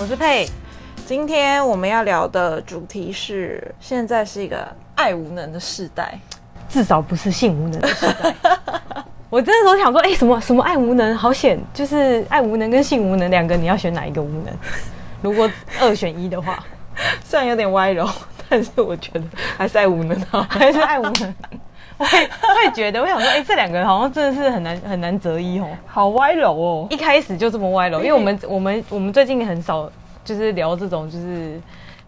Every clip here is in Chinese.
我是佩。今天我们要聊的主题是：现在是一个爱无能的时代，至少不是性无能的时代。我这时候想说，哎、欸，什么什么爱无能，好险！就是爱无能跟性无能两个，你要选哪一个无能？如果二选一的话，虽然有点歪柔，但是我觉得还是爱无能好，还是爱无能。我也我也觉得，我想说，哎、欸，这两个人好像真的是很难很难择一哦，好歪楼哦，一开始就这么歪楼，因为我们我们我们最近很少就是聊这种就是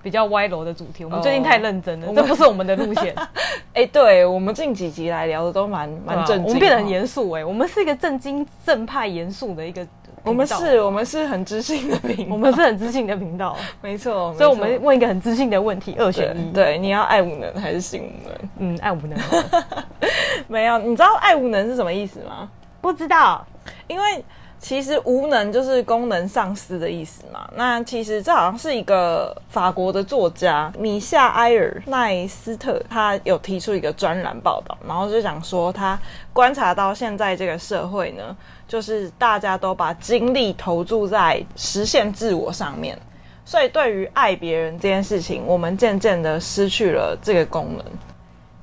比较歪楼的主题，我们最近太认真了，哦、这不是我们的路线。哎、欸，对，我们近几集来聊的都蛮蛮正经，我们变得很严肃哎，我们是一个正经正派严肃的一个。我们是，我们是很知性的频道，我们是很知性的频道，没错。所以，我们问一个很知性的问题，二选一。对，你要爱无能还是性无能？嗯，爱无能。没有，你知道爱无能是什么意思吗？不知道，因为其实无能就是功能丧失的意思嘛。那其实这好像是一个法国的作家米夏埃尔奈斯特，他有提出一个专栏报道，然后就讲说他观察到现在这个社会呢。就是大家都把精力投注在实现自我上面，所以对于爱别人这件事情，我们渐渐的失去了这个功能，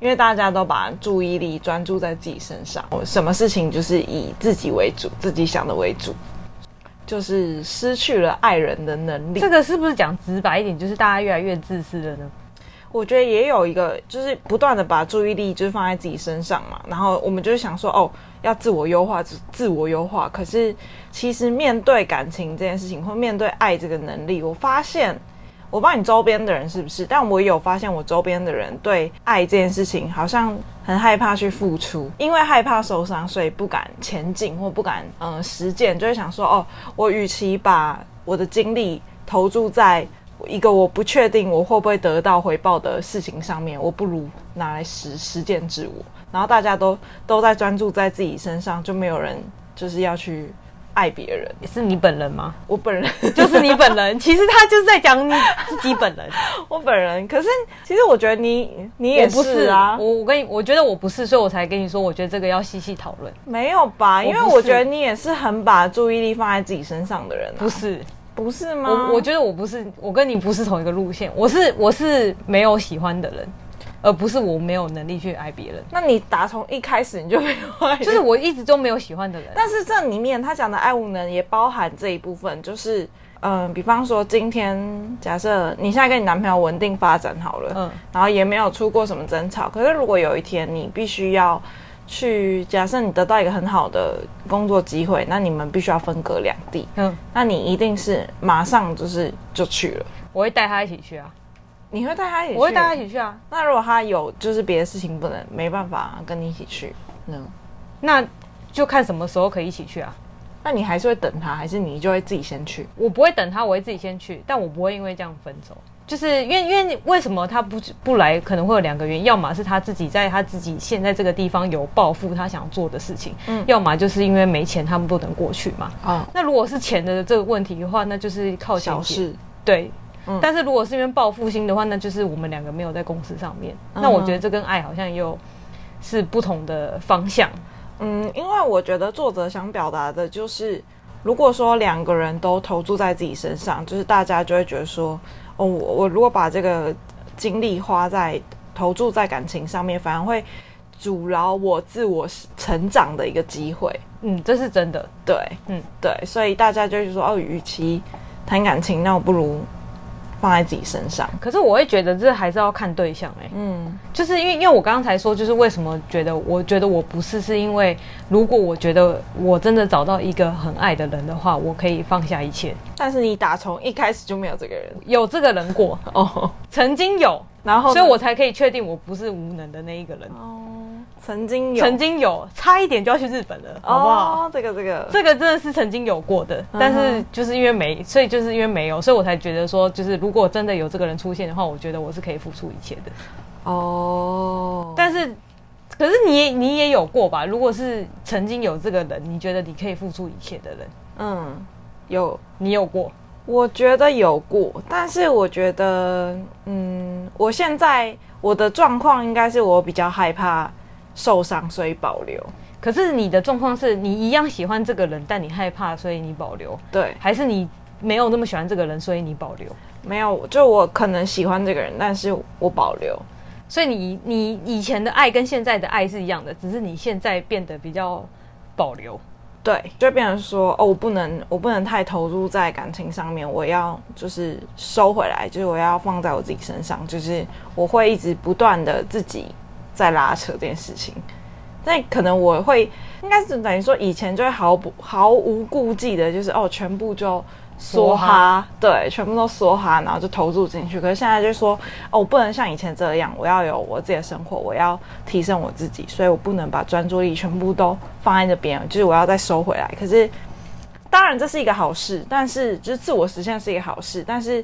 因为大家都把注意力专注在自己身上，什么事情就是以自己为主，自己想的为主，就是失去了爱人的能力。这个是不是讲直白一点，就是大家越来越自私了呢？我觉得也有一个，就是不断的把注意力就是放在自己身上嘛，然后我们就是想说，哦。要自我优化，自自我优化。可是，其实面对感情这件事情，或面对爱这个能力，我发现，我不知道你周边的人是不是，但我有发现，我周边的人对爱这件事情好像很害怕去付出，因为害怕受伤，所以不敢前进或不敢嗯实践，就会想说，哦，我与其把我的精力投注在一个我不确定我会不会得到回报的事情上面，我不如拿来实实践自我。然后大家都都在专注在自己身上，就没有人就是要去爱别人。是你本人吗？我本人 就是你本人。其实他就是在讲你自己本人。我本人，可是其实我觉得你你也不是啊。我我跟你，我觉得我不是，所以我才跟你说，我觉得这个要细细讨论。没有吧？因为我觉得你也是很把注意力放在自己身上的人啊。不是，不是吗？我我觉得我不是，我跟你不是同一个路线。我是我是没有喜欢的人。而不是我没有能力去爱别人。那你打从一开始你就没有爱，就是我一直都没有喜欢的人。但是这里面他讲的爱无能也包含这一部分，就是嗯，比方说今天假设你现在跟你男朋友稳定发展好了，嗯，然后也没有出过什么争吵。可是如果有一天你必须要去，假设你得到一个很好的工作机会，那你们必须要分隔两地，嗯，那你一定是马上就是就去了。我会带他一起去啊。你会带他一起去？我会带他一起去啊。那如果他有就是别的事情不能没办法跟你一起去，那那就看什么时候可以一起去啊。那你还是会等他，还是你就会自己先去？我不会等他，我会自己先去，但我不会因为这样分手。就是因为因为为什么他不不来？可能会有两个原因，要么是他自己在他自己现在这个地方有抱负，他想做的事情；嗯，要么就是因为没钱，他们不能过去嘛。啊，那如果是钱的这个问题的话，那就是靠小事。对。嗯、但是如果是因为报复心的话，那就是我们两个没有在公司上面。嗯、那我觉得这跟爱好像又是不同的方向。嗯，因为我觉得作者想表达的就是，如果说两个人都投注在自己身上，就是大家就会觉得说，哦，我我如果把这个精力花在投注在感情上面，反而会阻挠我自我成长的一个机会。嗯，这是真的。对，嗯，对，所以大家就是说，哦，与其谈感情，那我不如。放在自己身上，可是我会觉得这还是要看对象哎、欸，嗯，就是因为因为我刚刚才说，就是为什么觉得我觉得我不是，是因为如果我觉得我真的找到一个很爱的人的话，我可以放下一切。但是你打从一开始就没有这个人，有这个人过。哦，曾经有，然后所以我才可以确定我不是无能的那一个人。哦。曾经有，曾经有，差一点就要去日本了，好不好？哦，这个这个这个真的是曾经有过的，但是就是因为没，所以就是因为没有，所以我才觉得说，就是如果真的有这个人出现的话，我觉得我是可以付出一切的。哦，但是可是你你也有过吧？如果是曾经有这个人，你觉得你可以付出一切的人，嗯，有，你有过？我觉得有过，但是我觉得，嗯，我现在我的状况应该是我比较害怕受伤，所以保留。可是你的状况是你一样喜欢这个人，但你害怕，所以你保留。对，还是你没有那么喜欢这个人，所以你保留？没有，就我可能喜欢这个人，但是我保留。所以你你以前的爱跟现在的爱是一样的，只是你现在变得比较保留。对，就变成说哦，我不能，我不能太投入在感情上面，我要就是收回来，就是我要放在我自己身上，就是我会一直不断的自己在拉扯这件事情。那可能我会，应该是等于说以前就会毫不毫无顾忌的，就是哦，全部就。梭哈，对，全部都梭哈，然后就投入进去。可是现在就说，哦，我不能像以前这样，我要有我自己的生活，我要提升我自己，所以我不能把专注力全部都放在那边，就是我要再收回来。可是，当然这是一个好事，但是就是自我实现是一个好事，但是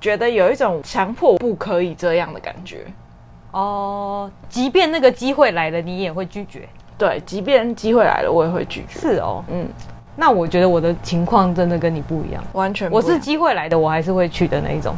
觉得有一种强迫不可以这样的感觉。哦，即便那个机会来了，你也会拒绝。对，即便机会来了，我也会拒绝。是哦，嗯。那我觉得我的情况真的跟你不一样，完全不一样。我是机会来的，我还是会去的那一种。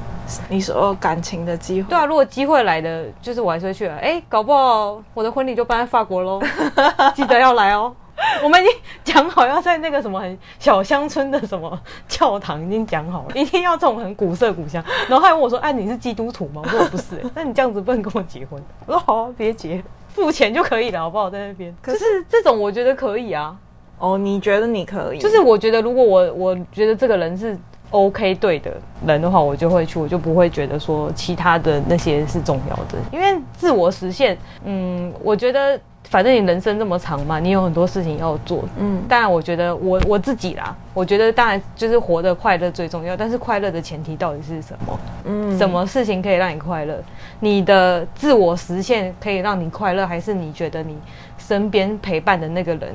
你说感情的机会？对啊，如果机会来的，就是我还是会去的。哎，搞不好我的婚礼就办在法国喽，记得要来哦。我们已经讲好要在那个什么很小乡村的什么教堂，已经讲好了，一定要这种很古色古香。然后还问我说：“哎，你是基督徒吗？”我说：“我不是。”哎，那你这样子不能跟我结婚。我说：“好啊，别结，付钱就可以了，好不好？在那边。”可是这种我觉得可以啊。哦，你觉得你可以？就是我觉得，如果我我觉得这个人是 OK 对的人的话，我就会去，我就不会觉得说其他的那些是重要的。因为自我实现，嗯，我觉得反正你人生这么长嘛，你有很多事情要做，嗯。当然，我觉得我我自己啦，我觉得当然就是活得快乐最重要。但是快乐的前提到底是什么？嗯，什么事情可以让你快乐？你的自我实现可以让你快乐，还是你觉得你身边陪伴的那个人？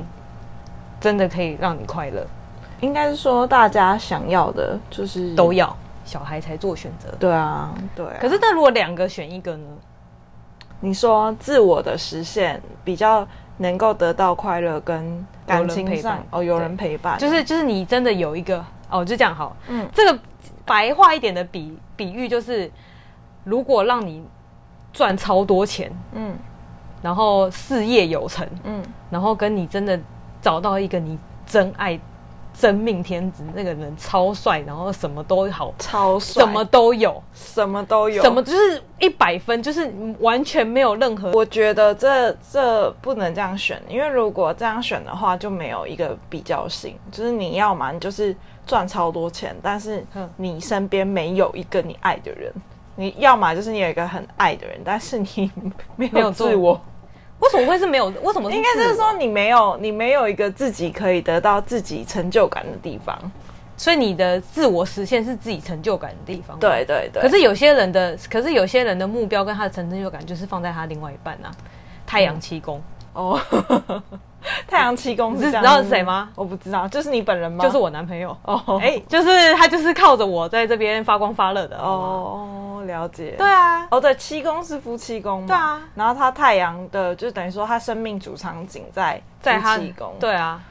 真的可以让你快乐，应该是说大家想要的就是都要，小孩才做选择。对啊，对啊。可是那如果两个选一个呢？你说自我的实现比较能够得到快乐，跟感情陪伴哦，有人陪伴，就是就是你真的有一个哦，就这样好。嗯，这个白话一点的比比喻就是，如果让你赚超多钱，嗯，然后事业有成，嗯，然后跟你真的。找到一个你真爱、真命天子，那个人超帅，然后什么都好，超帅，什么都有，什么都有，什么就是一百分，就是完全没有任何。我觉得这这不能这样选，因为如果这样选的话，就没有一个比较性。就是你要嘛，你就是赚超多钱，但是你身边没有一个你爱的人；你要嘛，就是你有一个很爱的人，但是你没有自我。为什么会是没有？为什么应该就是说你没有，你没有一个自己可以得到自己成就感的地方，所以你的自我实现是自己成就感的地方。对对对。可是有些人的，可是有些人的目标跟他的成就感就是放在他另外一半啊，太阳七宫。哦，太阳七公是你知道是谁吗？我不知道，就是你本人吗？就是我男朋友。哦，哎，就是他，就是靠着我在这边发光发热的。哦。了解，对啊，哦对，七宫是夫妻宫嘛，对啊，然后他太阳的就等于说他生命主场景在在夫妻宫，对啊，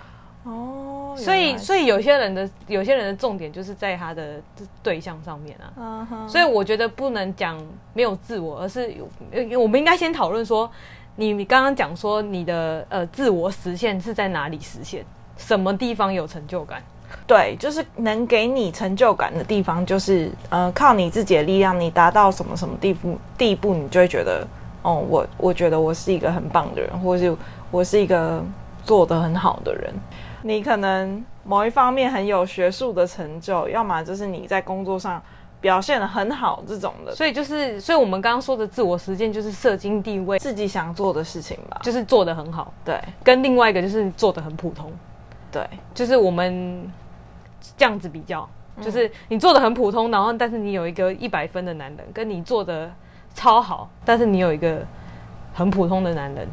哦，所以所以有些人的有些人的重点就是在他的对象上面啊，所以我觉得不能讲没有自我，而是我们应该先讨论说，你你刚刚讲说你的呃自我实现是在哪里实现，什么地方有成就感？对，就是能给你成就感的地方，就是呃，靠你自己的力量，你达到什么什么地步，地步你就会觉得，哦，我我觉得我是一个很棒的人，或是我是一个做得很好的人。你可能某一方面很有学术的成就，要么就是你在工作上表现的很好这种的。所以就是，所以我们刚刚说的自我实践，就是社经地位，自己想做的事情吧，就是做的很好。对，跟另外一个就是做的很普通。对，就是我们这样子比较，就是你做的很普通，然后但是你有一个一百分的男人，跟你做的超好，但是你有一个很普通的男人，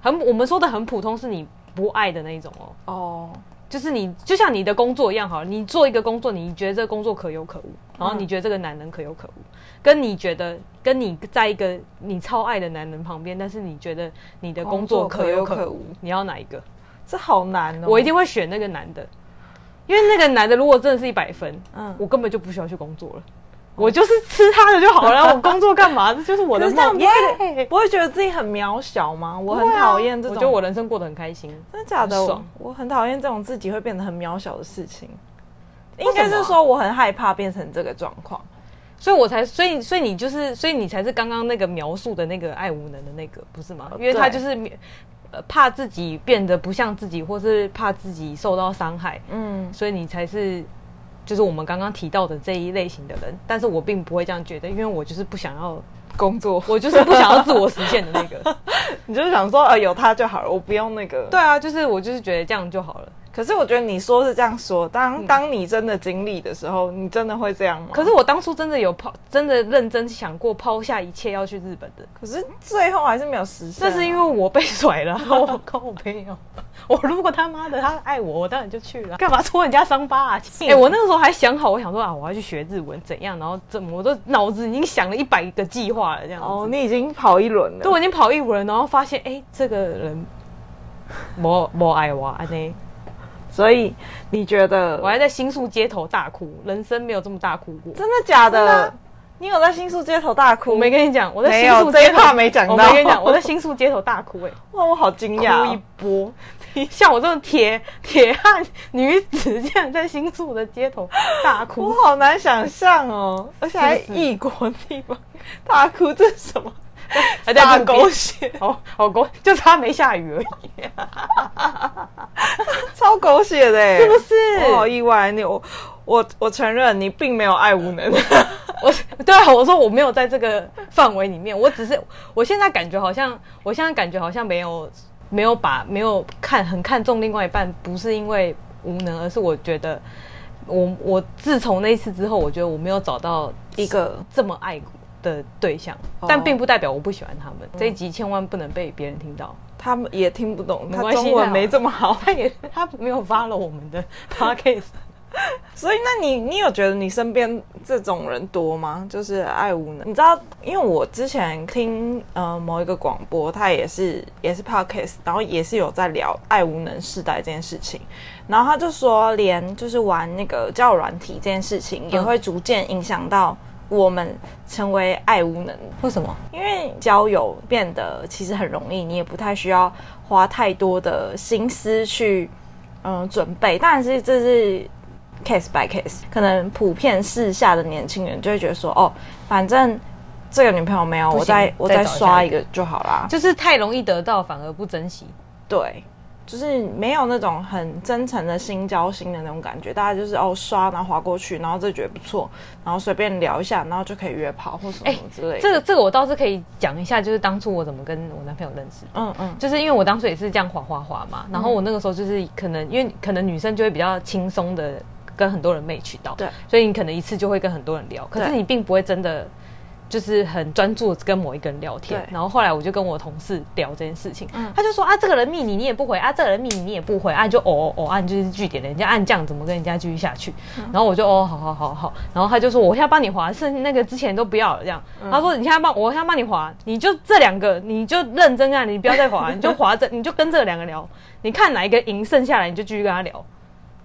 很我们说的很普通，是你不爱的那一种哦。哦，就是你就像你的工作一样，好，你做一个工作，你觉得这个工作可有可无，然后你觉得这个男人可有可无，跟你觉得跟你在一个你超爱的男人旁边，但是你觉得你的工作可有可无，你要哪一个？这好难哦！我一定会选那个男的，因为那个男的如果真的是一百分，嗯，我根本就不需要去工作了。我就是吃他的就好了，我工作干嘛？这就是我的梦。不会不会觉得自己很渺小吗？我很讨厌这种，我觉得我人生过得很开心，真的假的？我我很讨厌这种自己会变得很渺小的事情。应该是说我很害怕变成这个状况，所以我才所以所以你就是所以你才是刚刚那个描述的那个爱无能的那个不是吗？因为他就是呃怕自己变得不像自己，或是怕自己受到伤害，嗯，所以你才是。就是我们刚刚提到的这一类型的人，但是我并不会这样觉得，因为我就是不想要工作，我就是不想要自我实现的那个。你就是想说，呃，有他就好了，我不用那个。对啊，就是我就是觉得这样就好了。可是我觉得你说是这样说，当当你真的经历的时候，你真的会这样吗？可是我当初真的有抛，真的认真想过抛下一切要去日本的，可是最后还是没有实现。那是因为我被甩了，我靠我朋友。我如果他妈的他爱我，我当然就去了。干嘛戳人家伤疤啊？哎、欸，我那个时候还想好，我想说啊，我要去学日文怎样，然后怎么，我都脑子已经想了一百个计划了，这样。哦，你已经跑一轮了。对，我已经跑一轮，然后发现哎、欸，这个人没没爱我，安呢。所以你觉得我还在新宿街头大哭，人生没有这么大哭过，真的假的？你有在新宿街头大哭？我没跟你讲，我在新宿街头没讲到。我没跟你讲，我在新宿街头大哭、欸，哎，哇，我好惊讶，哭一波。像我这种铁铁汉女子，竟然在新宿的街头大哭，我好难想象哦，而且还异国地方大哭，这是什么？还在狗血，哦，好狗，就差没下雨而已，超狗血的，是不是？我好意外，你我我我承认你并没有爱无能，我对啊，我说我没有在这个范围里面，我只是我现在感觉好像，我现在感觉好像没有没有把没有看很看重另外一半，不是因为无能，而是我觉得我我自从那一次之后，我觉得我没有找到一个这么爱。的对象，但并不代表我不喜欢他们。这一集千万不能被别人听到，他们也听不懂。他中文没这么好，他也他没有 follow 我们的 podcast。所以，那你你有觉得你身边这种人多吗？就是爱无能。你知道，因为我之前听呃某一个广播，他也是也是 podcast，然后也是有在聊爱无能世代这件事情。然后他就说，连就是玩那个交友软体这件事情，也会逐渐影响到。我们成为爱无能，为什么？因为交友变得其实很容易，你也不太需要花太多的心思去嗯准备。当然是这是 case by case，可能普遍时下的年轻人就会觉得说，哦，反正这个女朋友没有，我再我再刷一个就好啦。就是太容易得到，反而不珍惜。对。就是没有那种很真诚的心交心的那种感觉，大家就是哦刷，然后划过去，然后就觉得不错，然后随便聊一下，然后就可以约炮或什么什么之类的。欸、这个这个我倒是可以讲一下，就是当初我怎么跟我男朋友认识。嗯嗯，就是因为我当初也是这样滑滑滑嘛，然后我那个时候就是可能因为可能女生就会比较轻松的跟很多人 match 到，对，所以你可能一次就会跟很多人聊，可是你并不会真的。就是很专注跟某一个人聊天，然后后来我就跟我同事聊这件事情，嗯、他就说啊，这个人密你你也不回啊，这个人密你你也不回啊，就哦哦按就是据点，人家按这样怎么跟人家继续下去？嗯、然后我就哦好好好好，然后他就说我现在帮你滑，是那个之前都不要了这样。嗯、他说你现在帮我现在帮你划，你就这两个你就认真啊，你不要再划，你就划着你就跟这两个聊，你看哪一个赢剩下来你就继续跟他聊，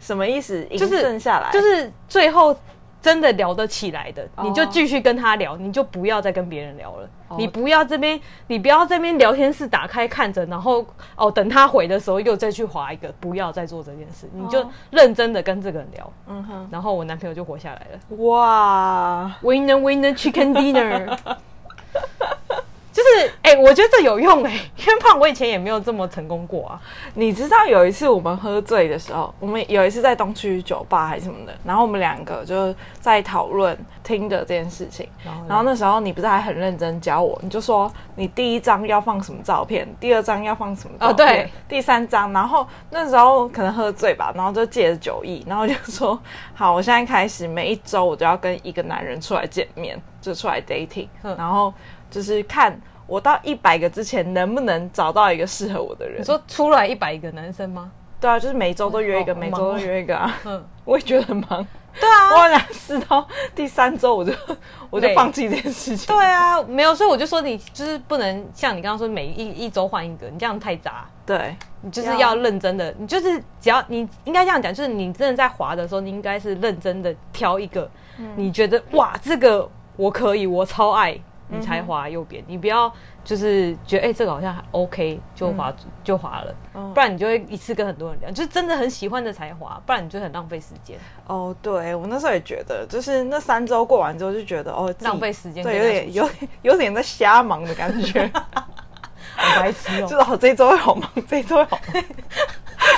什么意思？赢剩下来就是、就是最后。真的聊得起来的，你就继续跟他聊，你就不要再跟别人聊了。你不要这边，你不要这边聊天室打开看着，然后哦，等他回的时候又再去划一个，不要再做这件事，你就认真的跟这个人聊。嗯哼，然后我男朋友就活下来了。哇，Winner Winner Chicken Dinner。就是哎、欸，我觉得这有用哎、欸，因为胖我以前也没有这么成功过啊。你知道有一次我们喝醉的时候，我们有一次在东区酒吧还是什么的，然后我们两个就在讨论听的这件事情。然后，然后那时候你不是还很认真教我，你就说你第一张要放什么照片，第二张要放什么照片，哦、对，第三张。然后那时候可能喝醉吧，然后就借着酒意，然后就说好，我现在开始每一周我都要跟一个男人出来见面，就出来 dating，然后。就是看我到一百个之前能不能找到一个适合我的人。你说出来一百个男生吗？对啊，就是每周都约一个，每周都约一个啊。嗯，我也觉得很忙。对啊，我俩试到第三周，我就 我就放弃这件事情。对啊，没有，所以我就说你就是不能像你刚刚说每一一周换一个，你这样太杂。对，你就是要认真的，你就是只要你应该这样讲，就是你真的在滑的时候，你应该是认真的挑一个，嗯、你觉得哇，这个我可以，我超爱。你才滑右边，嗯、你不要就是觉得哎、欸，这个好像还 OK 就滑、嗯、就滑了，嗯、不然你就会一次跟很多人聊，就是真的很喜欢的才滑，不然你就很浪费时间。哦，对我那时候也觉得，就是那三周过完之后就觉得哦，浪费时间，对，有点有有点在瞎忙的感觉，好白痴哦，就是哦，这一周会好忙，这一周会好忙，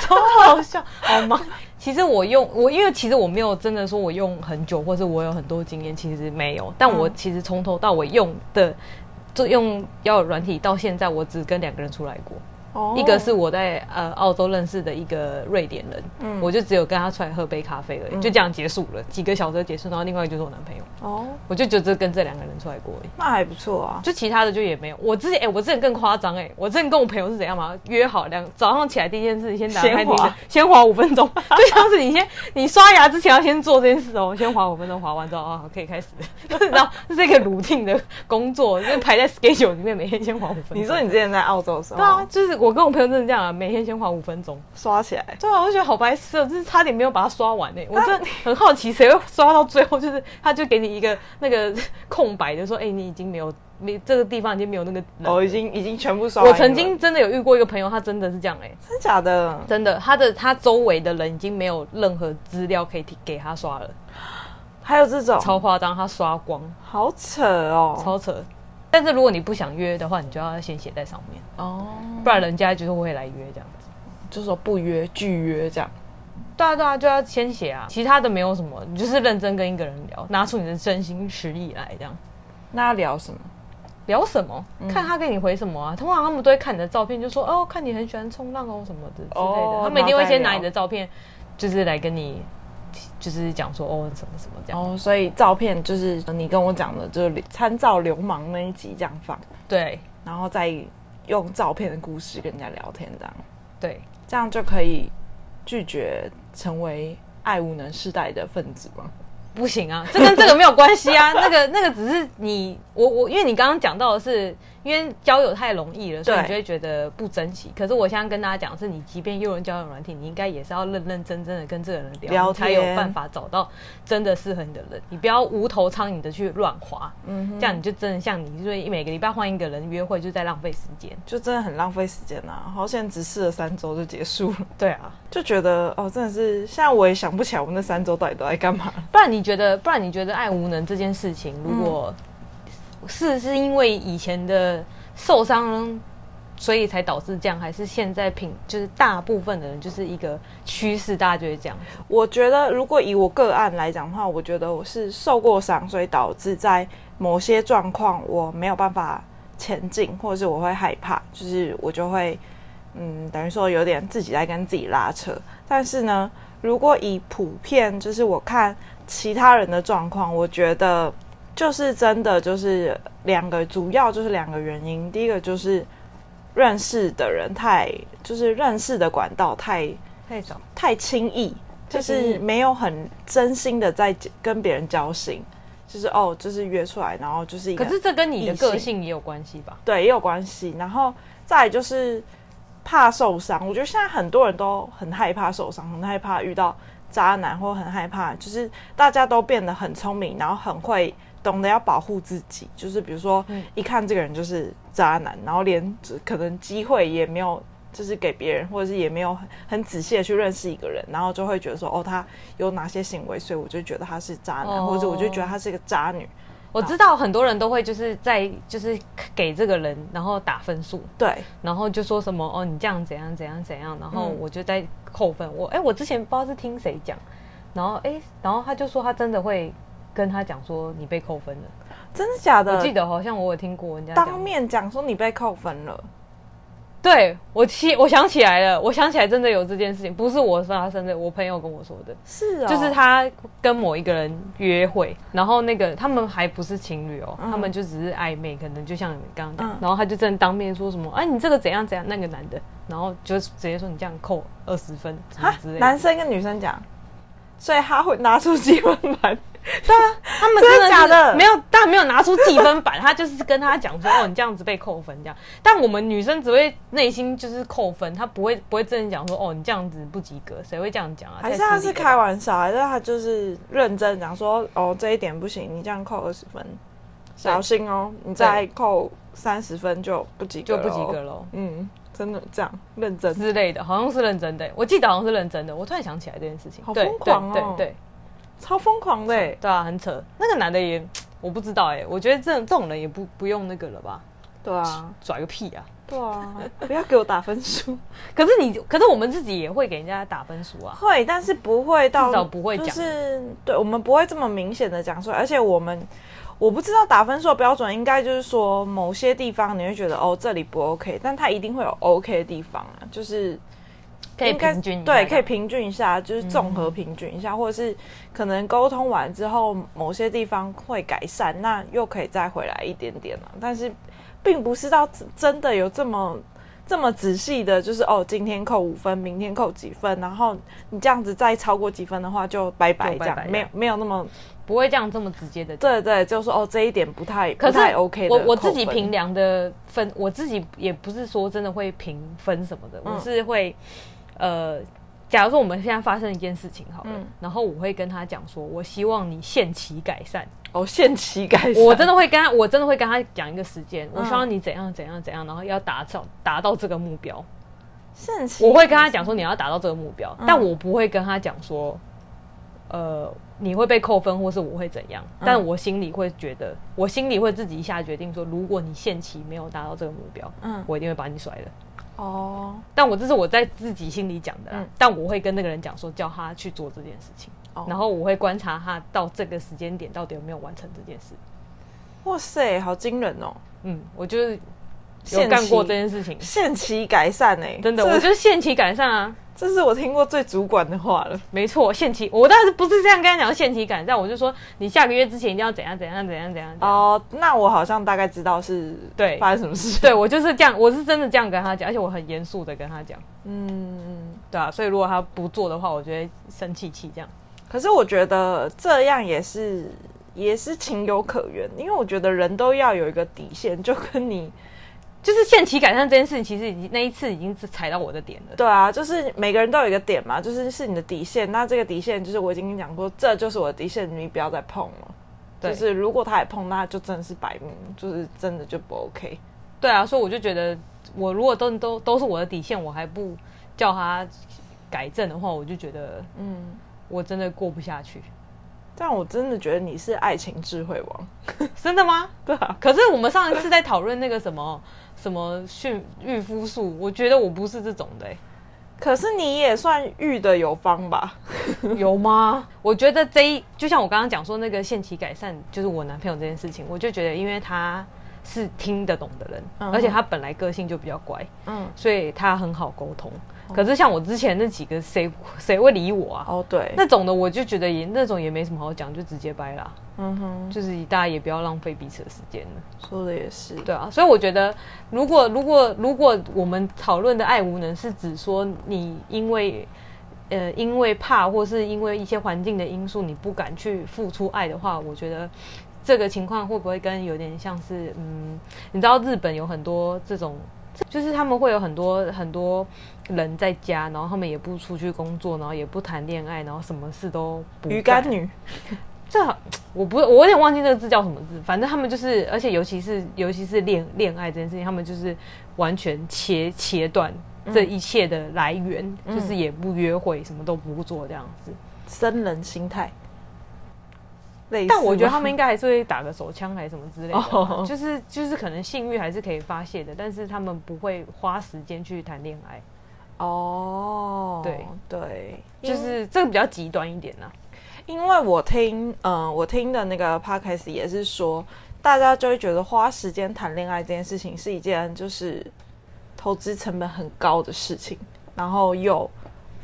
超好笑，好忙。其实我用我，因为其实我没有真的说我用很久，或者我有很多经验，其实没有。但我其实从头到尾用的，就用要软体到现在，我只跟两个人出来过。一个是我在呃澳洲认识的一个瑞典人，嗯，我就只有跟他出来喝杯咖啡而已，就这样结束了，几个小时结束。然后另外一个就是我男朋友，哦，我就觉得跟这两个人出来过而已，那还不错啊。就其他的就也没有。我之前哎，我之前更夸张哎，我之前跟我朋友是怎样嘛？约好两早上起来第一件事，先打开你的，先滑五分钟，就像是你先你刷牙之前要先做这件事哦，先滑五分钟，滑完之后啊可以开始，然后这是一个 routine 的工作，就排在 schedule 里面，每天先滑五分钟。你说你之前在澳洲的时候，对啊，就是我。跟我朋友真的这样啊，每天先花五分钟刷起来。对啊，我就觉得好白痴哦，就是差点没有把它刷完呢。我真的很好奇，谁会刷到最后？就是他就给你一个那个空白的，说：“哎，你已经没有，没这个地方已经没有那个。”哦，已经已经全部刷完。我曾经真的有遇过一个朋友，他真的是这样哎，真的假的？真的，他的他周围的人已经没有任何资料可以给他刷了。还有这种超夸张，他刷光，好扯哦，超扯。但是如果你不想约的话，你就要先写在上面哦，不然人家就是会来约这样子，就说不约拒约这样。对啊对啊，就要先写啊，其他的没有什么，你就是认真跟一个人聊，拿出你的真心实意来这样。那要聊什么？聊什么？嗯、看他给你回什么啊？通常他们都会看你的照片，就说哦，看你很喜欢冲浪哦什么的之类的，哦、他们一定会先拿你的照片，就是来跟你。就是讲说哦什么什么这样哦，所以照片就是你跟我讲的，就是参照流氓那一集这样放，对，然后再用照片的故事跟人家聊天这样，对，这样就可以拒绝成为爱无能世代的分子吗？不行啊，这跟这个没有关系啊，那个那个只是你我我，因为你刚刚讲到的是。因为交友太容易了，所以你就会觉得不珍惜。可是我现在跟大家讲的是，你即便用人交友软体，你应该也是要认认真真的跟这个人聊，聊才有办法找到真的适合你的人。你不要无头苍蝇的去乱滑，嗯哼，这样你就真的像你，所以每个礼拜换一个人约会，就在浪费时间，就真的很浪费时间呐啊！好像只试了三周就结束了。对啊，就觉得哦，真的是现在我也想不起来我们那三周到底都在干嘛。不然你觉得，不然你觉得爱无能这件事情，如果、嗯。是是因为以前的受伤，所以才导致这样，还是现在平就是大部分的人就是一个趋势，大家就会这样。我觉得，如果以我个案来讲的话，我觉得我是受过伤，所以导致在某些状况我没有办法前进，或者是我会害怕，就是我就会嗯，等于说有点自己在跟自己拉扯。但是呢，如果以普遍，就是我看其他人的状况，我觉得。就是真的，就是两个主要就是两个原因。第一个就是认识的人太，就是认识的管道太太少，太轻易，就是没有很真心的在跟别人交心。就是哦，就是约出来，然后就是一个。可是这跟你的个性也有关系吧？对，也有关系。然后再就是怕受伤。我觉得现在很多人都很害怕受伤，很害怕遇到渣男，或很害怕，就是大家都变得很聪明，然后很会。懂得要保护自己，就是比如说，一看这个人就是渣男，然后连可能机会也没有，就是给别人，或者是也没有很很仔细的去认识一个人，然后就会觉得说，哦，他有哪些行为，所以我就觉得他是渣男，哦、或者我就觉得他是一个渣女。我知道很多人都会就是在就是给这个人，然后打分数，对，然后就说什么哦，你这样怎样怎样怎样，然后我就在扣分。我哎，我之前不知道是听谁讲，然后哎，然后他就说他真的会。跟他讲说你被扣分了，真的假的？我记得好像我有听过人家当面讲说你被扣分了。对，我起我想起来了，我想起来真的有这件事情，不是我发生的，我朋友跟我说的。是啊，就是他跟某一个人约会，然后那个他们还不是情侣哦，他们就只是暧昧，可能就像你刚刚讲，然后他就真的当面说什么，哎，你这个怎样怎样，那个男的，然后就直接说你这样扣二十分什么之类的。男生跟女生讲。所以他会拿出积分板。对啊，他们真的假的？没有，但没有拿出计分板，他就是跟他讲说：“哦，你这样子被扣分，这样。”但我们女生只会内心就是扣分，他不会不会真的讲说：“哦，你这样子不及格。”谁会这样讲啊？还是他是开玩笑，还是他就是认真讲说：“哦，这一点不行，你这样扣二十分，小心哦，你再扣三十分就不及格，就不及格了。”嗯，真的这样认真之类的，好像是认真的。我记得好像是认真的。我突然想起来这件事情，好疯狂哦！对对。对超疯狂的，欸，对啊，很扯。那个男的也，我不知道哎，欸，我觉得这这种人也不不用那个了吧？对啊，拽个屁啊！对啊，不要给我打分数。可是你，可是我们自己也会给人家打分数啊。会，但是不会到，至少不会讲。就是对，我们不会这么明显的讲出来。而且我们，我不知道打分数的标准，应该就是说某些地方你会觉得哦这里不 OK，但它一定会有 OK 的地方啊，就是。可以平均对，可以平均一下，就是综合平均一下，嗯、或者是可能沟通完之后，某些地方会改善，那又可以再回来一点点了。但是，并不是到真的有这么这么仔细的，就是哦，今天扣五分，明天扣几分，然后你这样子再超过几分的话，就拜拜这样，没有没有那么不会这样这么直接的。对对，就是说哦，这一点不太可不太 OK 的。我我自己评量的分，我自己也不是说真的会评分什么的，嗯、我是会。呃，假如说我们现在发生一件事情好了，嗯、然后我会跟他讲说，我希望你限期改善。哦，限期改善，我真的会跟他，我真的会跟他讲一个时间，嗯、我希望你怎样怎样怎样，然后要达到达到这个目标。限期，我会跟他讲说你要达到这个目标，嗯、但我不会跟他讲说，呃，你会被扣分，或是我会怎样。嗯、但我心里会觉得，我心里会自己一下决定说，如果你限期没有达到这个目标，嗯，我一定会把你甩了。哦，但我这是我在自己心里讲的，嗯、但我会跟那个人讲说，叫他去做这件事情，哦、然后我会观察他到这个时间点到底有没有完成这件事。哇塞，好惊人哦！嗯，我就是有干过这件事情，限期改善哎、欸，真的，这我就是限期改善啊。这是我听过最主管的话了。没错，限期，我当时不是这样跟他讲限期改善，我就说你下个月之前一定要怎样怎样怎样怎样。哦，那我好像大概知道是对发生什么事。对，我就是这样，我是真的这样跟他讲，而且我很严肃的跟他讲。嗯，对啊，所以如果他不做的话，我觉得生气气这样。可是我觉得这样也是也是情有可原，因为我觉得人都要有一个底线，就跟你。就是限期改善这件事情，其实已经那一次已经是踩到我的点了。对啊，就是每个人都有一个点嘛，就是是你的底线。那这个底线就是我已经跟你讲过，这就是我的底线，你不要再碰了。对就是如果他也碰，那就真的是摆明，就是真的就不 OK。对啊，所以我就觉得，我如果都都都是我的底线，我还不叫他改正的话，我就觉得，嗯，我真的过不下去。但我真的觉得你是爱情智慧王，真的吗？对啊。可是我们上一次在讨论那个什么什么驯驭夫术，我觉得我不是这种的、欸。可是你也算育的有方吧？有吗？我觉得这一就像我刚刚讲说那个限期改善，就是我男朋友这件事情，我就觉得因为他是听得懂的人，嗯、而且他本来个性就比较乖，嗯，所以他很好沟通。可是像我之前那几个，谁谁会理我啊？哦，对，那种的我就觉得也那种也没什么好讲，就直接掰啦。嗯哼，就是大家也不要浪费彼此的时间了。说的也是，对啊。所以我觉得，如果如果如果我们讨论的爱无能是指说你因为呃因为怕或是因为一些环境的因素你不敢去付出爱的话，我觉得这个情况会不会跟有点像是嗯，你知道日本有很多这种。就是他们会有很多很多人在家，然后他们也不出去工作，然后也不谈恋爱，然后什么事都不干。鱼干女，这我不我有点忘记这个字叫什么字，反正他们就是，而且尤其是尤其是恋恋爱这件事情，他们就是完全切切断这一切的来源，嗯、就是也不约会，什么都不做这样子，生人心态。但我觉得他们应该还是会打个手枪还是什么之类的，oh. 就是就是可能性欲还是可以发泄的，但是他们不会花时间去谈恋爱。哦，对对，就是这个比较极端一点啊。因为我听，嗯、呃，我听的那个 podcast 也是说，大家就会觉得花时间谈恋爱这件事情是一件就是投资成本很高的事情，然后又。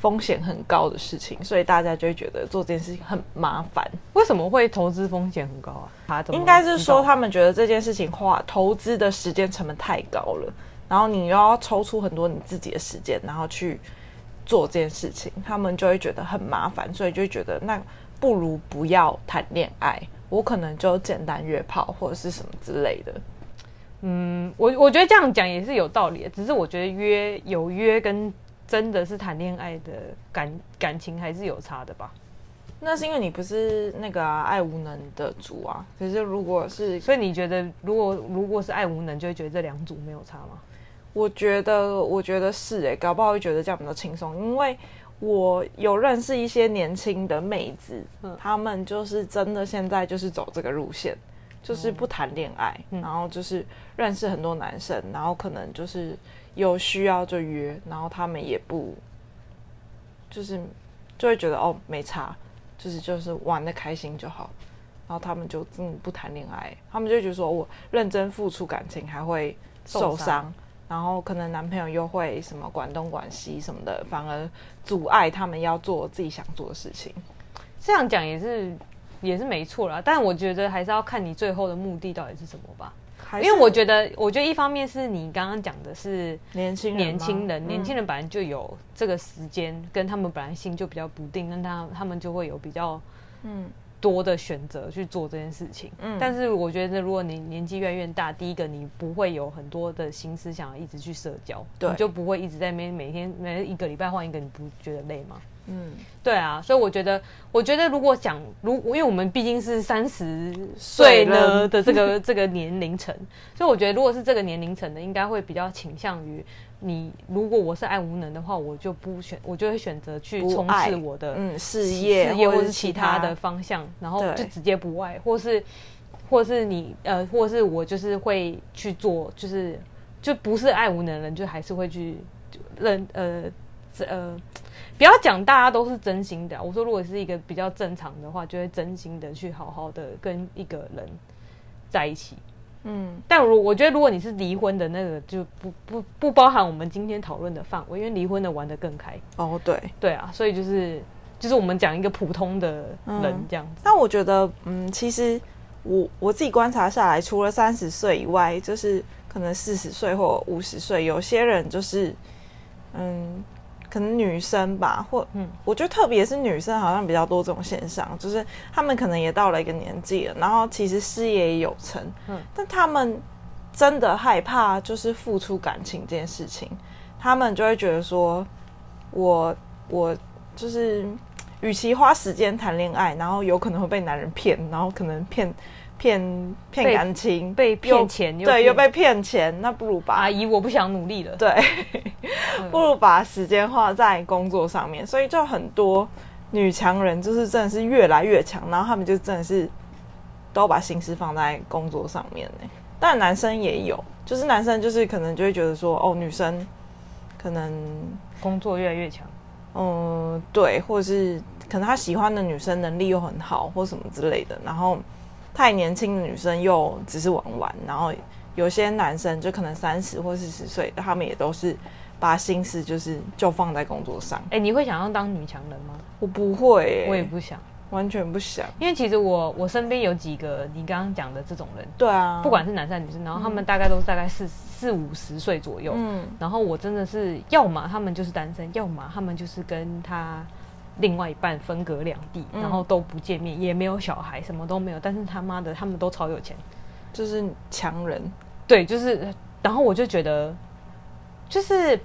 风险很高的事情，所以大家就会觉得做这件事情很麻烦。为什么会投资风险很高啊？应该是说他们觉得这件事情花投资的时间成本太高了，然后你又要抽出很多你自己的时间，然后去做这件事情，他们就会觉得很麻烦，所以就觉得那不如不要谈恋爱，我可能就简单约炮或者是什么之类的。嗯，我我觉得这样讲也是有道理的，只是我觉得约有约跟真的是谈恋爱的感感情还是有差的吧。那是因为你不是那个、啊、爱无能的主啊。可是如果是，所以你觉得如果如果是爱无能，就会觉得这两组没有差吗？我觉得，我觉得是哎、欸，搞不好会觉得这样比较轻松，因为我有认识一些年轻的妹子，嗯，他们就是真的现在就是走这个路线，就是不谈恋爱，嗯，然后就是认识很多男生，然后可能就是有需要就约，然后他们也不，就是就会觉得哦没差，就是就是玩的开心就好，然后他们就嗯不谈恋爱，他们就觉得说我认真付出感情还会受伤。然后可能男朋友又会什么管东管西什么的，反而阻碍他们要做自己想做的事情。这样讲也是也是没错啦，但我觉得还是要看你最后的目的到底是什么吧。因为我觉得，我觉得一方面是你刚刚讲的是年轻人，年轻人，年轻人本来就有这个时间，嗯、跟他们本来心就比较不定，那他他们就会有比较嗯。多的选择去做这件事情，嗯，但是我觉得，如果你年纪越来越大，第一个你不会有很多的心思想要一直去社交，对，你就不会一直在那边每天每一个礼拜换一个，你不觉得累吗？嗯，对啊，所以我觉得，我觉得如果讲，如因为我们毕竟是三十岁了的这个这个年龄层，所以我觉得如果是这个年龄层的，应该会比较倾向于。你如果我是爱无能的话，我就不选，我就会选择去冲刺我的嗯事业，事业或者是其他的方向，然后就直接不爱，或是或是你呃，或是我就是会去做，就是就不是爱无能的人，就还是会去认呃呃，不要讲大家都是真心的。我说如果是一个比较正常的话，就会真心的去好好的跟一个人在一起。嗯，但如我觉得，如果你是离婚的那个，就不不不包含我们今天讨论的范围，因为离婚的玩的更开。哦，对，对啊，所以就是就是我们讲一个普通的人这样子。那、嗯、我觉得，嗯，其实我我自己观察下来，除了三十岁以外，就是可能四十岁或五十岁，有些人就是，嗯。可能女生吧，或嗯，我觉得特别是女生好像比较多这种现象，就是她们可能也到了一个年纪了，然后其实事业也有成，嗯，但她们真的害怕就是付出感情这件事情，她们就会觉得说，我我就是与其花时间谈恋爱，然后有可能会被男人骗，然后可能骗。骗骗感情，被骗钱，对，又被骗钱，那不如把阿姨，我不想努力了，对，不如把时间花在工作上面。所以就很多女强人，就是真的是越来越强，然后他们就真的是都把心思放在工作上面呢。但男生也有，就是男生就是可能就会觉得说，哦，女生可能工作越来越强，嗯，对，或者是可能他喜欢的女生能力又很好，或什么之类的，然后。太年轻的女生又只是玩玩，然后有些男生就可能三十或四十岁，他们也都是把心思就是就放在工作上。哎、欸，你会想要当女强人吗？我不会、欸，我也不想，完全不想。因为其实我我身边有几个你刚刚讲的这种人，对啊，不管是男生女生，然后他们大概都是大概四四五十岁左右，嗯，然后我真的是要么他们就是单身，要么他们就是跟他。另外一半分隔两地，然后都不见面，嗯、也没有小孩，什么都没有。但是他妈的，他们都超有钱，就是强人。对，就是。然后我就觉得，就是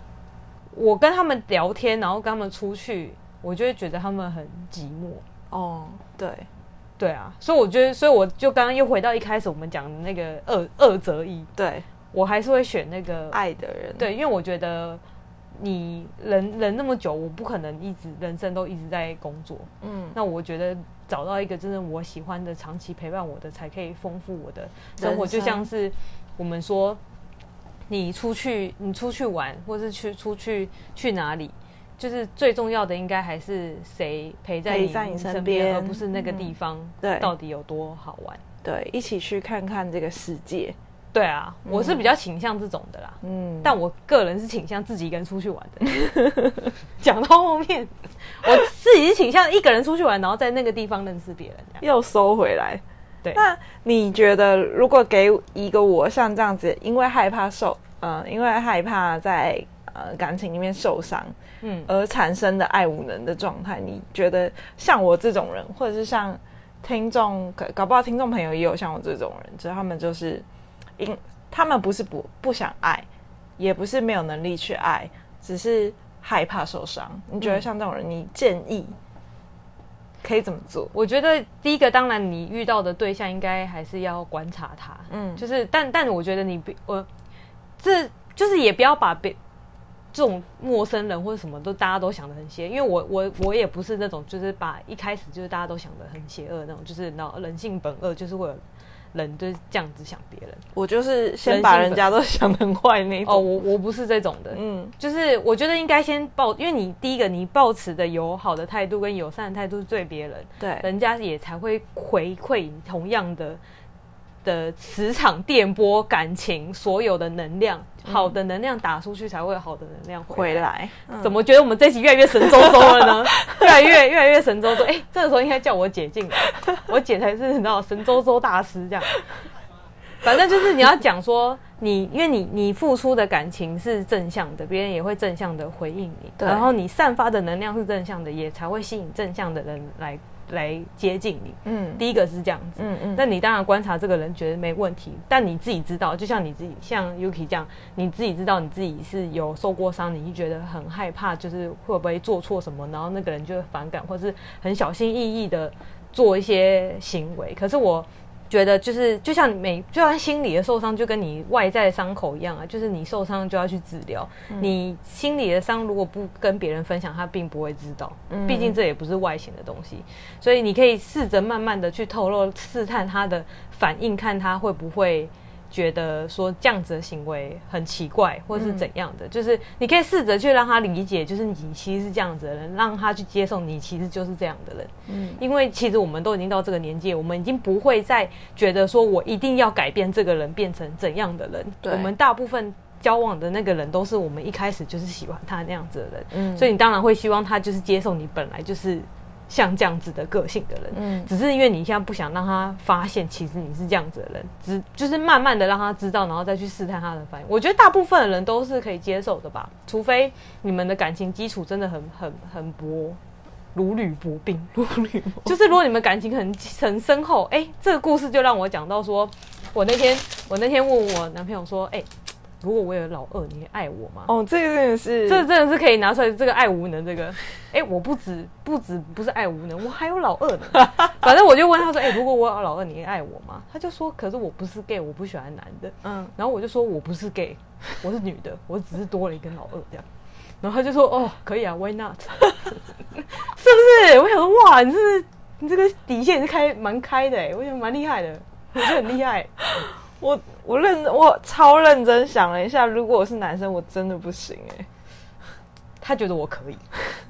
我跟他们聊天，然后跟他们出去，我就会觉得他们很寂寞。哦，对，对啊。所以我觉得，所以我就刚刚又回到一开始我们讲的那个二二择一。对，我还是会选那个爱的人。对，因为我觉得。你人人那么久，我不可能一直人生都一直在工作。嗯，那我觉得找到一个真正我喜欢的、长期陪伴我的，才可以丰富我的生活。就像是我们说，你出去，你出去玩，或是去出去去哪里，就是最重要的应该还是谁陪在你身边，而不是那个地方对到底有多好玩。对，一起去看看这个世界。对啊，我是比较倾向这种的啦。嗯，但我个人是倾向自己一个人出去玩的。讲到后面，我自己是倾向一个人出去玩，然后在那个地方认识别人，又收回来。对，那你觉得，如果给一个我像这样子，因为害怕受，嗯、呃，因为害怕在呃感情里面受伤，嗯，而产生的爱无能的状态，你觉得像我这种人，或者是像听众，搞不好听众朋友也有像我这种人，就是他们就是因他们不是不不想爱，也不是没有能力去爱，只是害怕受伤。你觉得像这种人，你建议？可以怎么做？我觉得第一个，当然你遇到的对象应该还是要观察他，嗯，就是，但但我觉得你，我这就是也不要把别这种陌生人或者什么都大家都想的很邪，因为我我我也不是那种就是把一开始就是大家都想的很邪恶那种，就是那人性本恶，就是会有。人就是这样子想别人，我就是先把人家都想得很坏那种。哦，我我不是这种的，嗯，就是我觉得应该先抱，因为你第一个你抱持的友好的态度跟友善的态度是对别人，对，人家也才会回馈同样的。的磁场、电波、感情，所有的能量，好的能量打出去，才会有好的能量回来。回来嗯、怎么觉得我们这集越来越神周周了呢？越来越越来越神周周。哎、欸，这个时候应该叫我姐进来，我姐才是你知道神周周大师这样。反正就是你要讲说你，因为你你付出的感情是正向的，别人也会正向的回应你。然后你散发的能量是正向的，也才会吸引正向的人来。来接近你，嗯，第一个是这样子，嗯嗯，那你当然观察这个人觉得没问题，但你自己知道，就像你自己，像 Yuki 这样，你自己知道你自己是有受过伤，你就觉得很害怕，就是会不会做错什么，然后那个人就会反感，或是很小心翼翼的做一些行为。可是我。觉得就是就像每就像心理的受伤，就跟你外在的伤口一样啊，就是你受伤就要去治疗。嗯、你心里的伤如果不跟别人分享，他并不会知道。嗯，毕竟这也不是外显的东西，所以你可以试着慢慢的去透露、试探他的反应，看他会不会。觉得说这样子的行为很奇怪，或是怎样的，嗯、就是你可以试着去让他理解，就是你其实是这样子的人，让他去接受你其实就是这样的人。嗯，因为其实我们都已经到这个年纪，我们已经不会再觉得说我一定要改变这个人变成怎样的人。对，我们大部分交往的那个人都是我们一开始就是喜欢他那样子的人。嗯，所以你当然会希望他就是接受你本来就是。像这样子的个性的人，嗯，只是因为你现在不想让他发现，其实你是这样子的人，只就是慢慢的让他知道，然后再去试探他的反应。我觉得大部分的人都是可以接受的吧，除非你们的感情基础真的很很很薄，如履薄冰。如履薄冰，就是如果你们感情很很深厚，哎、欸，这个故事就让我讲到说，我那天我那天问我男朋友说，哎、欸。如果我有老二，你会爱我吗？哦，这个真的是，这真的是可以拿出来。这个爱无能，这个，哎，我不止不止不是爱无能，我还有老二呢。反正我就问他说，哎，如果我有老二，你会爱我吗？他就说，可是我不是 gay，我不喜欢男的。嗯，然后我就说我不是 gay，我是女的，我只是多了一个老二这样。然后他就说，哦，可以啊，Why not？是不是？我想说，哇，你是你这个底线是开蛮开的，哎，我觉得蛮厉害的，我觉得很厉害。我我认我超认真想了一下，如果我是男生，我真的不行哎、欸。他觉得我可以，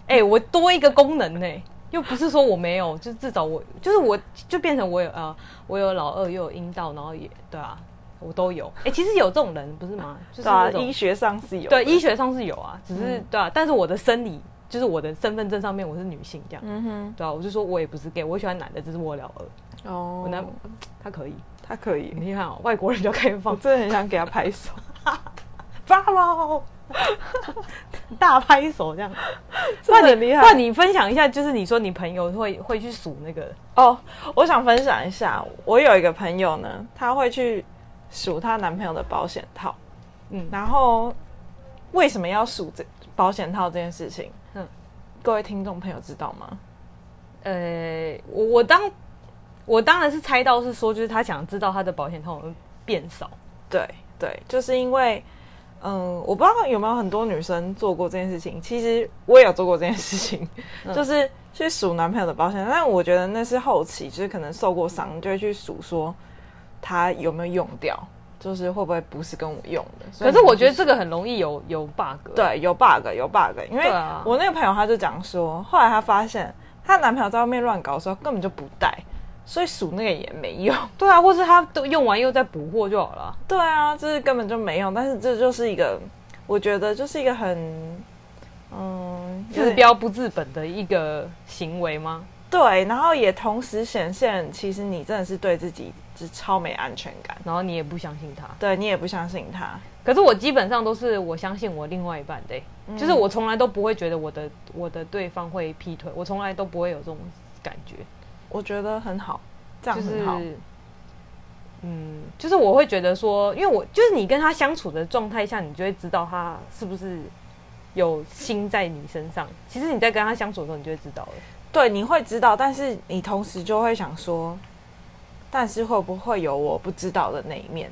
哎、欸，我多一个功能呢、欸，又不是说我没有，就至少我就是我就变成我有呃，我有老二又有阴道，然后也对啊，我都有。哎、欸，其实有这种人不是吗？就是啊，医学上是有，对，医学上是有啊，只是、嗯、对啊，但是我的生理就是我的身份证上面我是女性这样，嗯哼，对啊，我就说我也不是 gay，我喜欢男的，只是我老二哦，我男他可以。他可以，你看哦，外国人就开放，我真的很想给他拍手，发喽，大拍手这样，真的很厉害。那你分享一下，就是你说你朋友会会去数那个哦，我想分享一下，我有一个朋友呢，他会去数她男朋友的保险套，嗯，然后为什么要数这保险套这件事情？嗯，各位听众朋友知道吗？呃，我我当。我当然是猜到是说，就是他想知道他的保险套会变少。对对，就是因为，嗯，我不知道有没有很多女生做过这件事情。其实我也有做过这件事情，嗯、就是去数男朋友的保险。但我觉得那是后期，就是可能受过伤，就会去数说他有没有用掉，就是会不会不是跟我用的。可是我觉得这个很容易有有 bug。对，有 bug，有 bug。因为我那个朋友他就讲说，后来他发现她男朋友在外面乱搞的时候根本就不带。所以数那个也没用，对啊，或是他都用完又再补货就好了。对啊，这是根本就没用。但是这就是一个，我觉得就是一个很，嗯，治标不治本的一个行为吗？对，然后也同时显现，其实你真的是对自己是超没安全感，然后你也不相信他，对你也不相信他。可是我基本上都是我相信我另外一半的、欸，嗯、就是我从来都不会觉得我的我的对方会劈腿，我从来都不会有这种感觉。我觉得很好，这样很好。就是、嗯，就是我会觉得说，因为我就是你跟他相处的状态下，你就会知道他是不是有心在你身上。其实你在跟他相处的时候，你就会知道了。对，你会知道，但是你同时就会想说，但是会不会有我不知道的那一面？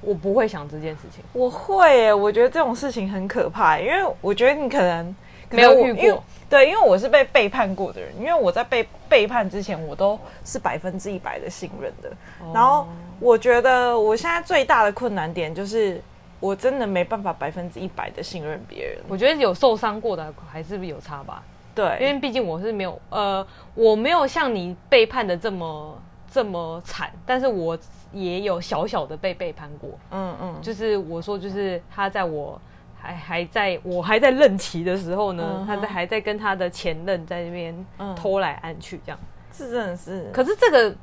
我不会想这件事情。我会耶，我觉得这种事情很可怕，因为我觉得你，可能没有遇过。对，因为我是被背叛过的人，因为我在被背叛之前，我都是百分之一百的信任的。哦、然后我觉得我现在最大的困难点就是，我真的没办法百分之一百的信任别人。我觉得有受伤过的还是有差吧？对，因为毕竟我是没有，呃，我没有像你背叛的这么这么惨，但是我也有小小的被背叛过。嗯嗯，就是我说，就是他在我还还在我还在任期的时候呢，嗯、他在还在跟他的前任在那边偷来暗去，这样，这真的是。可是这个。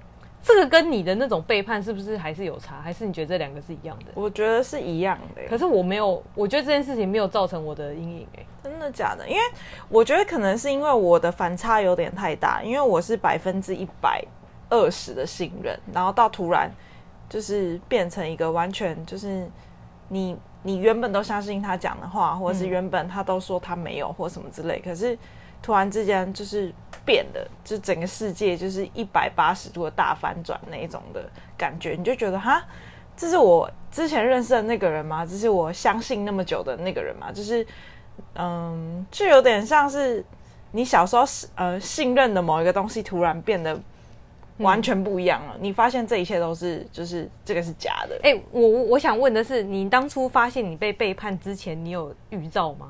这个跟你的那种背叛是不是还是有差？还是你觉得这两个是一样的？我觉得是一样的。可是我没有，我觉得这件事情没有造成我的阴影。哎，真的假的？因为我觉得可能是因为我的反差有点太大，因为我是百分之一百二十的信任，然后到突然就是变成一个完全就是你你原本都相信他讲的话，或者是原本他都说他没有或什么之类，可是突然之间就是。变的，就整个世界就是一百八十度的大反转那一种的感觉，你就觉得哈，这是我之前认识的那个人吗？这是我相信那么久的那个人吗？就是，嗯，就有点像是你小时候呃信任的某一个东西突然变得完全不一样了，嗯、你发现这一切都是就是这个是假的。哎、欸，我我想问的是，你当初发现你被背叛之前，你有预兆吗？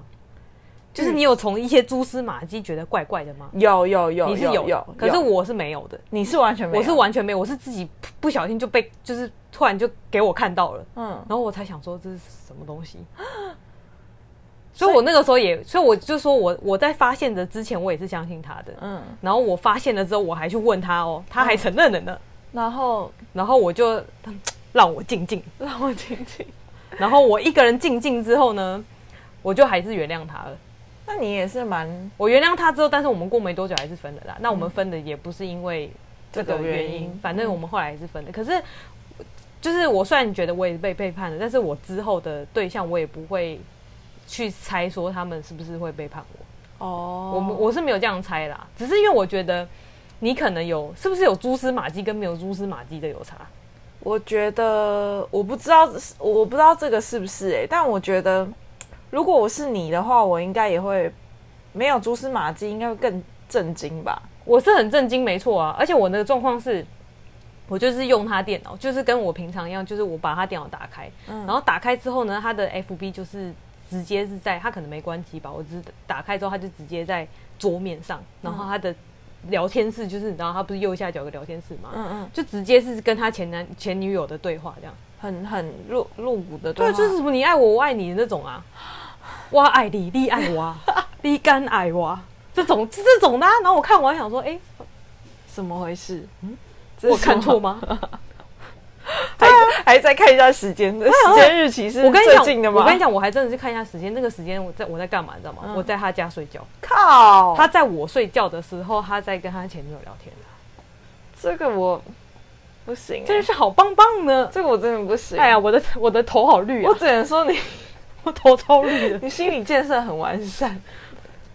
就是你有从一些蛛丝马迹觉得怪怪的吗？有有有，你是有有，有可是我是没有的。你是完全没有，我是完全没有，我是自己不小心就被，就是突然就给我看到了，嗯，然后我才想说这是什么东西。所以我那个时候也，所以我就说我我在发现的之前，我也是相信他的，嗯，然后我发现了之后，我还去问他哦，他还承认了呢。然后，然后我就 让我静静，让我静静。然后我一个人静静之后呢，我就还是原谅他了。那你也是蛮……我原谅他之后，但是我们过没多久还是分了啦。嗯、那我们分的也不是因为这个原因，原因反正我们后来还是分的。嗯、可是，就是我虽然觉得我也是被背叛了，但是我之后的对象我也不会去猜说他们是不是会背叛我。哦，我我是没有这样猜啦，只是因为我觉得你可能有，是不是有蛛丝马迹跟没有蛛丝马迹的有差？我觉得我不知道，我不知道这个是不是哎、欸，但我觉得。如果我是你的话，我应该也会没有蛛丝马迹，应该会更震惊吧？我是很震惊，没错啊！而且我那个状况是，我就是用他电脑，就是跟我平常一样，就是我把他电脑打开，嗯、然后打开之后呢，他的 FB 就是直接是在，他可能没关机吧，我只是打开之后，他就直接在桌面上，然后他的聊天室就是，你知道他不是右下角有个聊天室嘛，嗯嗯，就直接是跟他前男前女友的对话，这样很很露露骨的对话，对，就是什么你爱我，我爱你的那种啊。我爱你，你爱我，你敢爱我，这种这种的、啊。然后我看完想说，哎、欸，怎么回事？嗯，我看错吗？还还再看一下时间的，时间日期是最近的吗？我跟你讲，我还真的是看一下时间。那个时间我在我在干嘛？你知道吗？嗯、我在他家睡觉。靠！他在我睡觉的时候，他在跟他前女友聊天。这个我不行、欸，真的是好棒棒呢。这个我真的不行。哎呀，我的我的头好绿啊！我只能说你。我头超绿的，你心理建设很完善。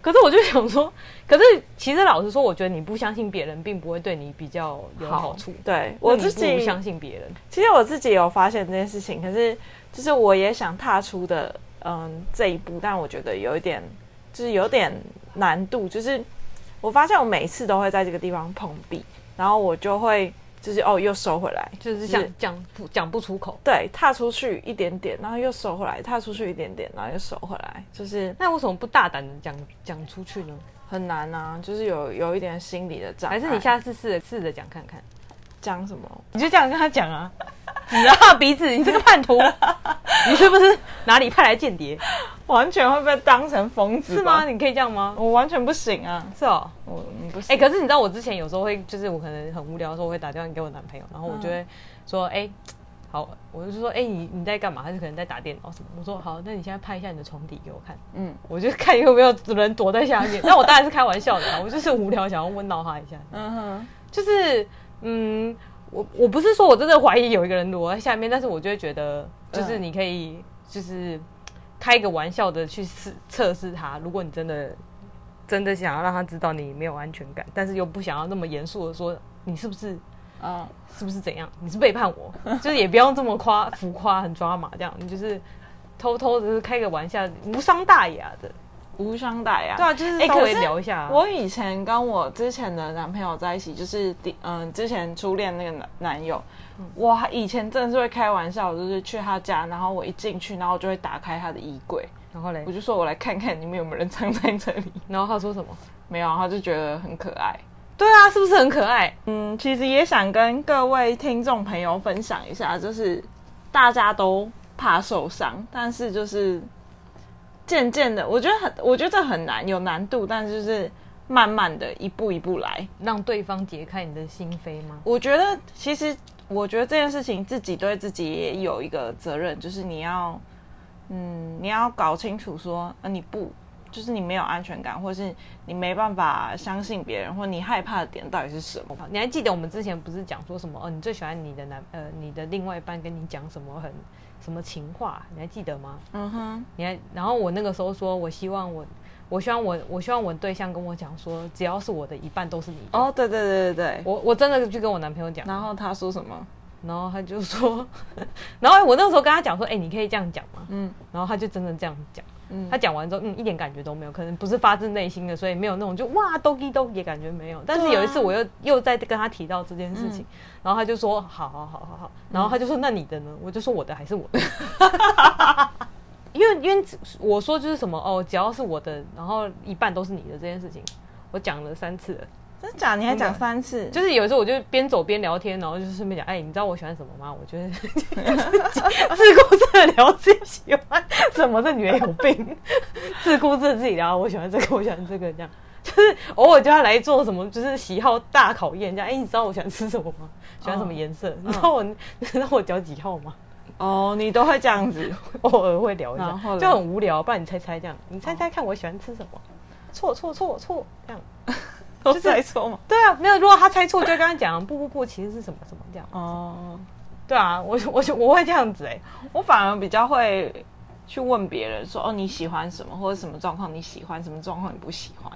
可是我就想说，可是其实老实说，我觉得你不相信别人，并不会对你比较有好处。好对我自己不相信别人，其实我自己有发现这件事情。可是就是我也想踏出的，嗯，这一步，但我觉得有一点，就是有点难度。就是我发现我每次都会在这个地方碰壁，然后我就会。就是哦，又收回来，就是想讲不讲不出口。对，踏出去一点点，然后又收回来，踏出去一点点，然后又收回来。就是那为什么不大胆的讲讲出去呢？很难啊，就是有有一点心理的障碍。还是你下次试着试着讲看看，讲什么？你就这样跟他讲啊，指着他鼻子，你这个叛徒，你是不是哪里派来间谍？完全会被当成疯子？是吗？你可以这样吗？我完全不行啊！是哦，我不行。哎、欸，可是你知道我之前有时候会，就是我可能很无聊的时候，我会打电话给我男朋友，然后我就会说，哎、嗯。欸好，我就说，哎、欸，你你在干嘛？他就可能在打电脑什么？我说好，那你现在拍一下你的床底给我看。嗯，我就看有没有人躲在下面。那我当然是开玩笑的，我就是无聊，想要问到他一下。嗯哼，就是，嗯，我我不是说我真的怀疑有一个人躲在下面，但是我就会觉得，就是你可以，就是开一个玩笑的去试测试他。如果你真的真的想要让他知道你没有安全感，但是又不想要那么严肃的说，你是不是？啊，是不是怎样？你是背叛我，就是也不用这么夸浮夸，很抓马这样。你就是偷偷的，是开个玩笑，无伤大雅的，无伤大雅。对啊，就是稍微聊一下、啊。我以前跟我之前的男朋友在一起，就是第嗯，之前初恋那个男男友，我以前真的是会开玩笑，就是去他家，然后我一进去，然后我就会打开他的衣柜，然后嘞，我就说我来看看里面有没有人藏在这里。然后他说什么？没有，他就觉得很可爱。对啊，是不是很可爱？嗯，其实也想跟各位听众朋友分享一下，就是大家都怕受伤，但是就是渐渐的，我觉得很，我觉得这很难，有难度，但是就是慢慢的一步一步来，让对方解开你的心扉吗？我觉得其实，我觉得这件事情自己对自己也有一个责任，就是你要，嗯，你要搞清楚说，呃，你不。就是你没有安全感，或是你没办法相信别人，或你害怕的点到底是什么？你还记得我们之前不是讲说什么？哦，你最喜欢你的男呃，你的另外一半跟你讲什么很什么情话？你还记得吗？嗯哼。你还然后我那个时候说，我希望我我希望我我希望我对象跟我讲说，只要是我的一半都是你的。哦，对对对对对，我我真的就跟我男朋友讲，然后他说什么？然后他就说，然后我那个时候跟他讲说，哎、欸，你可以这样讲吗？嗯。然后他就真的这样讲。嗯，他讲完之后，嗯，一点感觉都没有，可能不是发自内心的，所以没有那种就哇都给都也感觉没有。但是有一次我又、啊、又在跟他提到这件事情，嗯、然后他就说好好好好好，然后他就说、嗯、那你的呢？我就说我的还是我的，因为因为我说就是什么哦，只要是我的，然后一半都是你的这件事情，我讲了三次了。真的假的？你还讲三次？就是有时候我就边走边聊天，然后就顺便讲，哎，你知道我喜欢什么吗？我觉得 自顾自的聊自己喜欢什么，这女人有病。自顾自自己聊，我喜欢这个，我喜欢这个，这样就是偶尔就要来做什么，就是喜好大考验，这样。哎，你知道我喜欢吃什么吗？喜欢什么颜色？你知道我，你知道我脚几号吗？哦，你都会这样子，偶尔会聊一下，就很无聊。不然你猜猜这样，你猜猜看我喜欢吃什么？错错错错，这样。就猜错嘛？对啊，没有。如果他猜错，就跟他讲不不不，其实是什么什么这样。哦，对啊，我我就我会这样子哎、欸，我反而比较会去问别人说哦你喜欢什么，或者什么状况你喜欢，什么状况你不喜欢。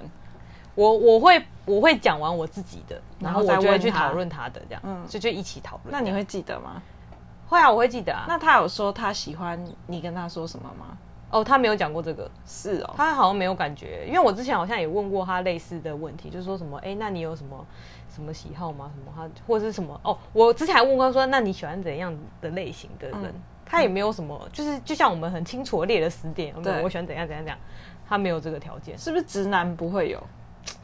我我会我会讲完我自己的，然后我就会去讨论他的这样，嗯，就就一起讨论。那你会记得吗？会啊，我会记得啊。那他有说他喜欢你跟他说什么吗？哦，他没有讲过这个，是哦，他好像没有感觉，因为我之前好像也问过他类似的问题，就是说什么，哎，那你有什么什么喜好吗？什么他或者是什么？哦，我之前还问过他说，那你喜欢怎样的类型的人？嗯、他也没有什么，就是就像我们很清楚的列了十点，对，我喜欢怎样怎样怎样，他没有这个条件，是不是直男不会有？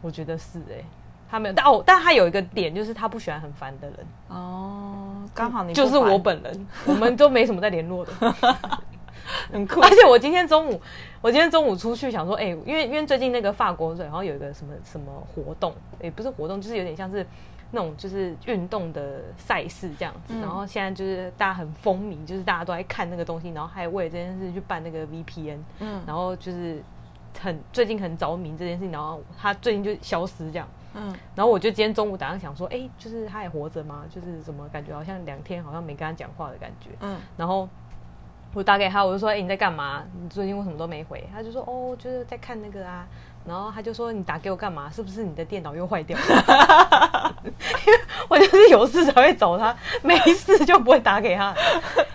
我觉得是哎、欸，他没有，但哦，但他有一个点，就是他不喜欢很烦的人。哦，刚好你就是我本人，我们都没什么在联络的。很酷，而且我今天中午，我今天中午出去想说，哎、欸，因为因为最近那个法国队好像有一个什么什么活动，也、欸、不是活动，就是有点像是那种就是运动的赛事这样子。嗯、然后现在就是大家很风靡，就是大家都在看那个东西，然后还为了这件事去办那个 VPN，嗯，然后就是很最近很着迷这件事情，然后他最近就消失这样，嗯，然后我就今天中午打算想说，哎、欸，就是他还活着吗？就是怎么感觉好像两天好像没跟他讲话的感觉，嗯，然后。我打给他，我就说：“哎、欸，你在干嘛？你最近为什么都没回？”他就说：“哦，就是在看那个啊。”然后他就说：“你打给我干嘛？是不是你的电脑又坏掉了？”因 为我就是有事才会找他，没事就不会打给他。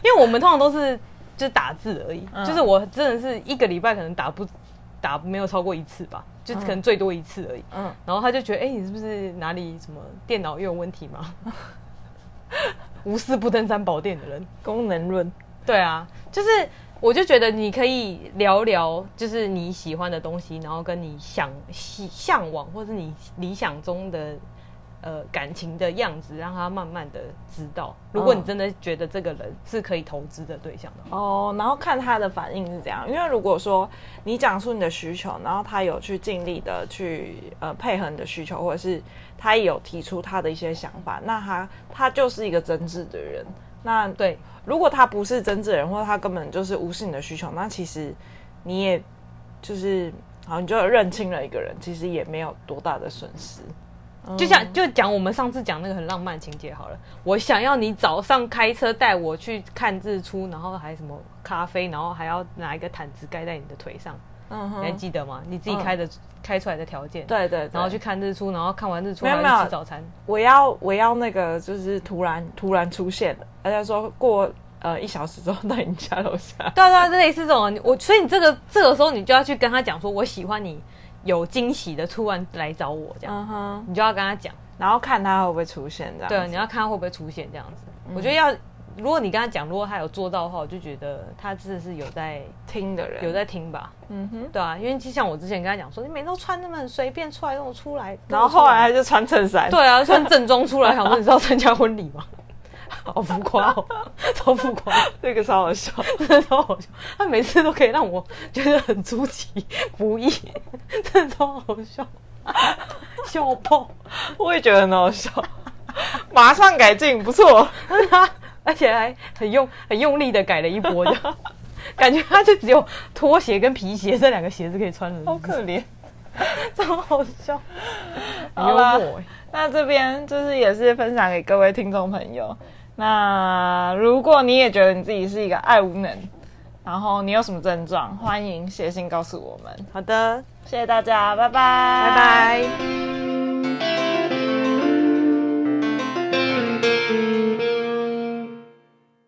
因为我们通常都是就是打字而已，嗯、就是我真的是一个礼拜可能打不打没有超过一次吧，就可能最多一次而已。嗯，然后他就觉得：“哎、欸，你是不是哪里什么电脑又有问题吗？” 无事不登三宝殿的人，功能论。对啊，就是我就觉得你可以聊聊，就是你喜欢的东西，然后跟你想喜向往或是你理想中的呃感情的样子，让他慢慢的知道。如果你真的觉得这个人是可以投资的对象的话，哦，然后看他的反应是怎样。因为如果说你讲出你的需求，然后他有去尽力的去呃配合你的需求，或者是他也有提出他的一些想法，那他他就是一个真挚的人。那对，如果他不是真挚的人，或者他根本就是无视你的需求，那其实你也就是。好，你就认清了一个人，其实也没有多大的损失。就像就讲我们上次讲那个很浪漫情节好了，我想要你早上开车带我去看日出，然后还什么咖啡，然后还要拿一个毯子盖在你的腿上，你还记得吗？你自己开的、嗯、开出来的条件，对，对对，然后去看日出，然后看完日出没有没有吃早餐。我要我要那个就是突然突然出现的，大家说过。呃，一小时之后到你家楼下。对啊，对啊，类似这种，我所以你这个这个时候你就要去跟他讲说，我喜欢你有惊喜的突然来找我这样，嗯哼，你就要跟他讲，然后看他会不会出现这样。对，你要看他会不会出现这样子。嗯、我觉得要，如果你跟他讲，如果他有做到的话，我就觉得他真的是有在听的人，有在听吧。嗯哼，对啊，因为就像我之前跟他讲说，你每天都穿那么很随便出来，跟我出来，然后后来他就穿衬衫，对啊，穿正装出来，想说你是要参加婚礼吗？好浮夸哦，超浮夸，这个超好笑，真 的超好笑。他每次都可以让我觉得很出其不意，真的超好笑，笑爆！我也觉得很好笑，马上改进，不错。而且还很用很用力的改了一波的，感觉他就只有拖鞋跟皮鞋这两个鞋子可以穿了，好可怜，超好笑，好幽默。那这边就是也是分享给各位听众朋友。那如果你也觉得你自己是一个爱无能，然后你有什么症状，欢迎写信告诉我们。好的，谢谢大家，拜拜，拜拜。